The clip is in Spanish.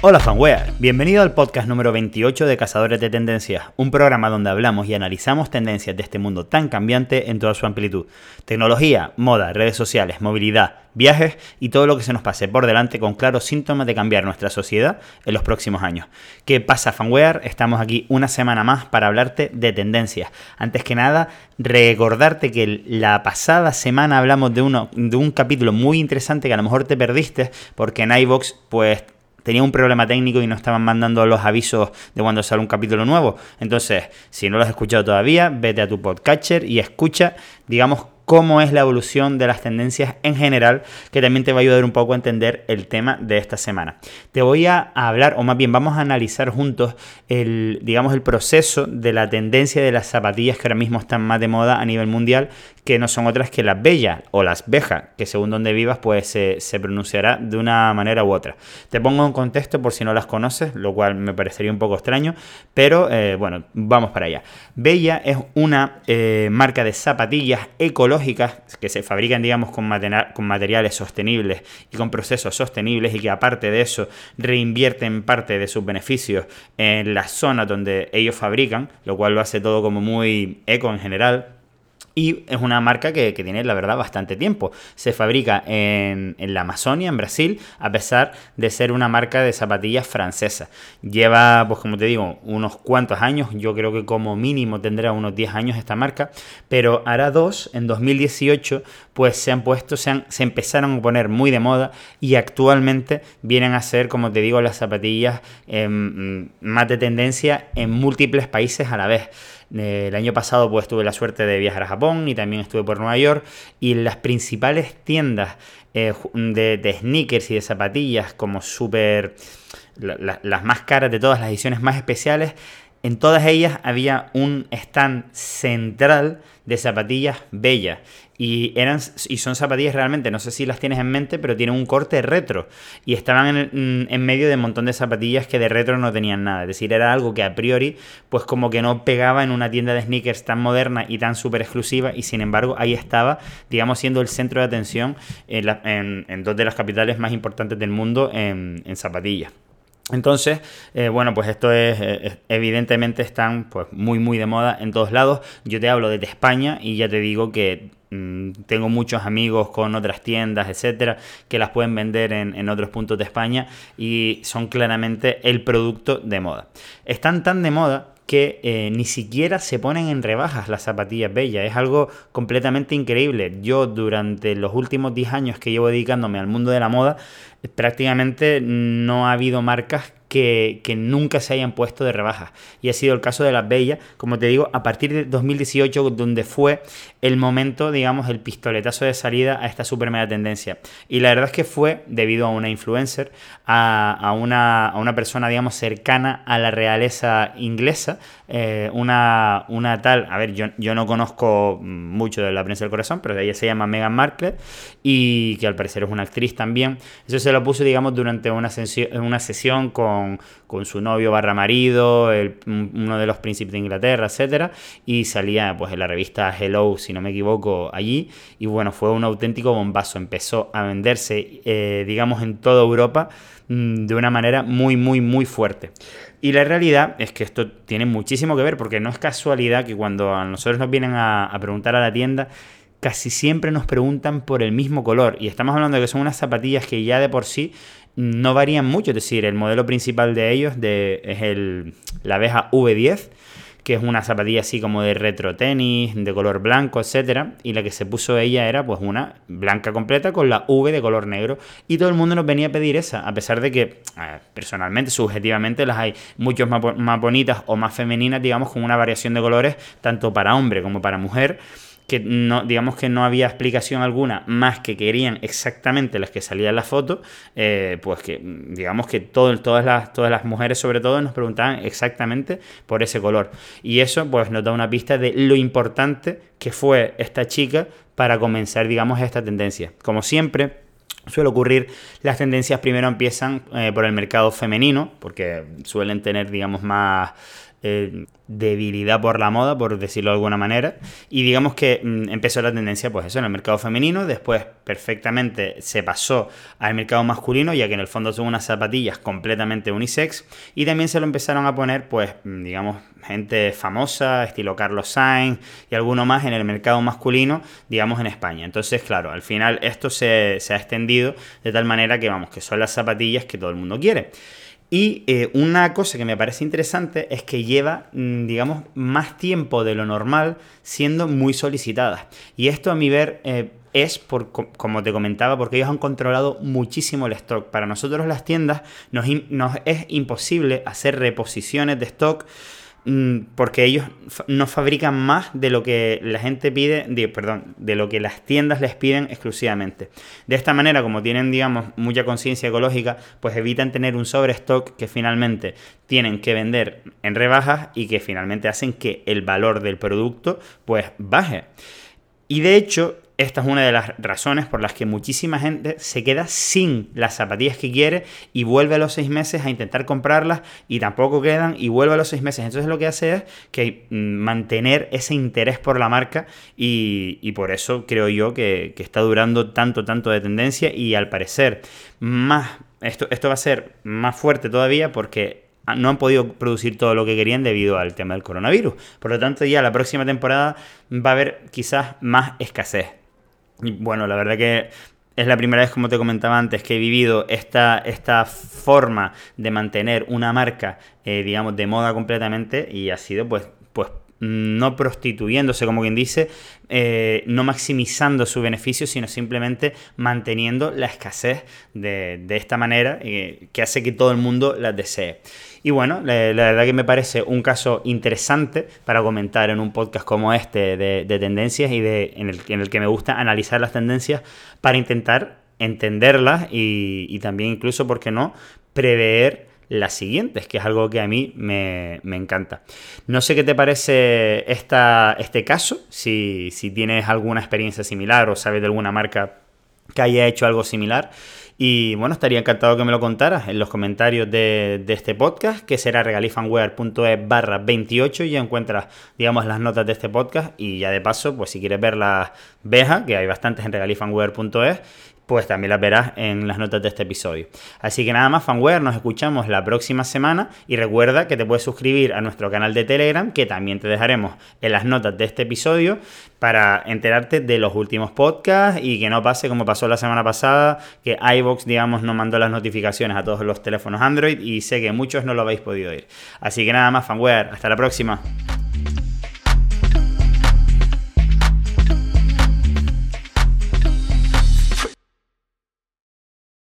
Hola fanware, bienvenido al podcast número 28 de Cazadores de Tendencias, un programa donde hablamos y analizamos tendencias de este mundo tan cambiante en toda su amplitud. Tecnología, moda, redes sociales, movilidad, viajes y todo lo que se nos pase por delante con claros síntomas de cambiar nuestra sociedad en los próximos años. ¿Qué pasa fanware? Estamos aquí una semana más para hablarte de tendencias. Antes que nada, recordarte que la pasada semana hablamos de, uno, de un capítulo muy interesante que a lo mejor te perdiste porque en iVox pues tenía un problema técnico y no estaban mandando los avisos de cuando sale un capítulo nuevo. Entonces, si no lo has escuchado todavía, vete a tu podcatcher y escucha, digamos, cómo es la evolución de las tendencias en general, que también te va a ayudar un poco a entender el tema de esta semana. Te voy a hablar, o más bien vamos a analizar juntos el, digamos, el proceso de la tendencia de las zapatillas que ahora mismo están más de moda a nivel mundial, que no son otras que las bellas o las bejas, que según donde vivas, pues se, pronunciará de una manera u otra. Te pongo en contexto por si no las conoces, lo cual me parecería un poco extraño, pero eh, bueno, vamos para allá. Bella es una eh, marca de zapatillas ecológicas que se fabrican, digamos, con, con materiales sostenibles y con procesos sostenibles y que aparte de eso reinvierten parte de sus beneficios en la zona donde ellos fabrican, lo cual lo hace todo como muy eco en general. Y es una marca que, tiene, la verdad, bastante tiempo. Se fabrica en, la Amazonia, en Brasil, a pesar de ser una marca de zapatillas francesa. Lleva, pues como te digo, unos cuantos años. Yo creo que como mínimo tendrá unos 10 años esta marca. Pero hará dos, en 2018, pues se han puesto, se, se empezaron a poner muy de moda y actualmente vienen a ser, como te digo, las zapatillas em, más de tendencia en múltiples países a la vez. El año pasado pues tuve la suerte de viajar a Japón y también estuve por Nueva York. Y las principales tiendas eh, de, sneakers y de zapatillas como súper... las más caras de todas las ediciones más especiales, en todas ellas había un stand central de zapatillas bellas. Y, eran, y son zapatillas realmente, no sé si las tienes en mente, pero tienen un corte retro. Y estaban en, en, medio de un montón de zapatillas que de retro no tenían nada. Es decir, era algo que a priori, pues como que no pegaba en una tienda de sneakers tan moderna y tan súper exclusiva. Y sin embargo, ahí estaba, digamos, siendo el centro de atención en, en, dos de las capitales más importantes del mundo en zapatillas. Entonces, eh, bueno, pues esto es, eh, evidentemente están pues muy muy de moda en todos lados. Yo te hablo desde España y ya te digo que mm, tengo muchos amigos con otras tiendas, etcétera, que las pueden vender en, otros puntos de España y son claramente el producto de moda. Están tan de moda que eh, ni siquiera se ponen en rebajas las zapatillas bellas. Es algo completamente increíble. Yo durante los últimos 10 años que llevo dedicándome al mundo de la moda, prácticamente no ha habido marcas que, nunca se hayan puesto de rebajas. Y ha sido el caso de las Bellas, como te digo, a partir de 2018, donde fue el momento, digamos, el pistoletazo de salida a esta super mega tendencia. Y la verdad es que fue debido a una influencer, a, una, a una, persona, digamos, cercana a la realeza inglesa, eh, una, una tal, a ver, yo, yo no conozco mucho de la prensa del corazón, pero ella se llama Meghan Markle y que al parecer es una actriz también. Eso se lo puso, digamos, durante una, una sesión con con, su novio barra marido, uno de los príncipes de Inglaterra, etcétera, y salía pues en la revista Hello, si no me equivoco, allí, y bueno, fue un auténtico bombazo, empezó a venderse, eh, digamos, en toda Europa mm, de una manera muy, muy, muy fuerte. Y la realidad es que esto tiene muchísimo que ver, porque no es casualidad que cuando a nosotros nos vienen a, a preguntar a la tienda, casi siempre nos preguntan por el mismo color. Y estamos hablando de que son unas zapatillas que ya de por sí no varían mucho, es decir, el modelo principal de ellos de, es el, la abeja V10, que es una zapatilla así como de retro tenis, de color blanco, etcétera, y la que se puso ella era pues una blanca completa con la V de color negro, y todo el mundo nos venía a pedir esa, a pesar de que personalmente, subjetivamente las hay muchos más, más bonitas o más femeninas, digamos, con una variación de colores tanto para hombre como para mujer que no, digamos que no había explicación alguna más que querían exactamente las que salían en la foto, eh, pues que digamos que todas, las, todas las mujeres sobre todo nos preguntaban exactamente por ese color. Y eso pues nos da una pista de lo importante que fue esta chica para comenzar, digamos, esta tendencia. Como siempre, suele ocurrir, las tendencias primero empiezan eh, por el mercado femenino, porque suelen tener, digamos, más eh, debilidad por la moda, por decirlo de alguna manera. Y digamos que mm, empezó la tendencia, pues eso, en el mercado femenino, después perfectamente se pasó al mercado masculino, ya que en el fondo son unas zapatillas completamente unisex, y también se lo empezaron a poner, pues, mm, digamos, gente famosa, estilo Carlos Sainz y alguno más en el mercado masculino, digamos, en España. Entonces, claro, al final esto se, se ha extendido de tal manera que, vamos, que son las zapatillas que todo el mundo quiere. Y eh, una cosa que me parece interesante es que lleva, mm, digamos, más tiempo de lo normal siendo muy solicitadas. Y esto a mi ver eh, es, por, como te comentaba, porque ellos han controlado muchísimo el stock. Para nosotros las tiendas nos, es imposible hacer reposiciones de stock porque ellos no fabrican más de lo que la gente pide, perdón, de lo que las tiendas les piden exclusivamente. De esta manera, como tienen, digamos, mucha conciencia ecológica, pues evitan tener un sobrestock que finalmente tienen que vender en rebajas y que finalmente hacen que el valor del producto pues baje. Y de hecho, esta es una de las razones por las que muchísima gente se queda sin las zapatillas que quiere y vuelve a los seis meses a intentar comprarlas y tampoco quedan y vuelve a los seis meses. Entonces lo que hace es que mm, mantener ese interés por la marca y, por eso creo yo que, que, está durando tanto, tanto de tendencia y al parecer más, esto, esto va a ser más fuerte todavía porque no han podido producir todo lo que querían debido al tema del coronavirus. Por lo tanto, ya la próxima temporada va a haber quizás más escasez. Y bueno, la verdad que es la primera vez, como te comentaba antes, que he vivido esta, esta forma de mantener una marca, eh, digamos, de moda completamente y ha sido pues, pues no prostituyéndose, como quien dice, eh, no maximizando su beneficio, sino simplemente manteniendo la escasez de, esta manera eh, que hace que todo el mundo las desee. Y bueno, la, verdad que me parece un caso interesante para comentar en un podcast como este de, tendencias y de, en, el, en el que me gusta analizar las tendencias para intentar entenderlas y, y también incluso, ¿por qué no?, prever las siguientes, que es algo que a mí me, encanta. No sé qué te parece esta, este caso, si, si tienes alguna experiencia similar o sabes de alguna marca que haya hecho algo similar. Y bueno, estaría encantado que me lo contaras en los comentarios de, este podcast, que será regalifanware.es barra 28 y ya encuentras, digamos, las notas de este podcast. Y ya de paso, pues si quieres ver las vejas, que hay bastantes en regalifanware.es, pues también las verás en las notas de este episodio. Así que nada más, fanware, nos escuchamos la próxima semana y recuerda que te puedes suscribir a nuestro canal de Telegram, que también te dejaremos en las notas de este episodio, para enterarte de los últimos podcasts y que no pase como pasó la semana pasada, que iVox, digamos, no mandó las notificaciones a todos los teléfonos Android y sé que muchos no lo habéis podido ir. Así que nada más, fanware, hasta la próxima.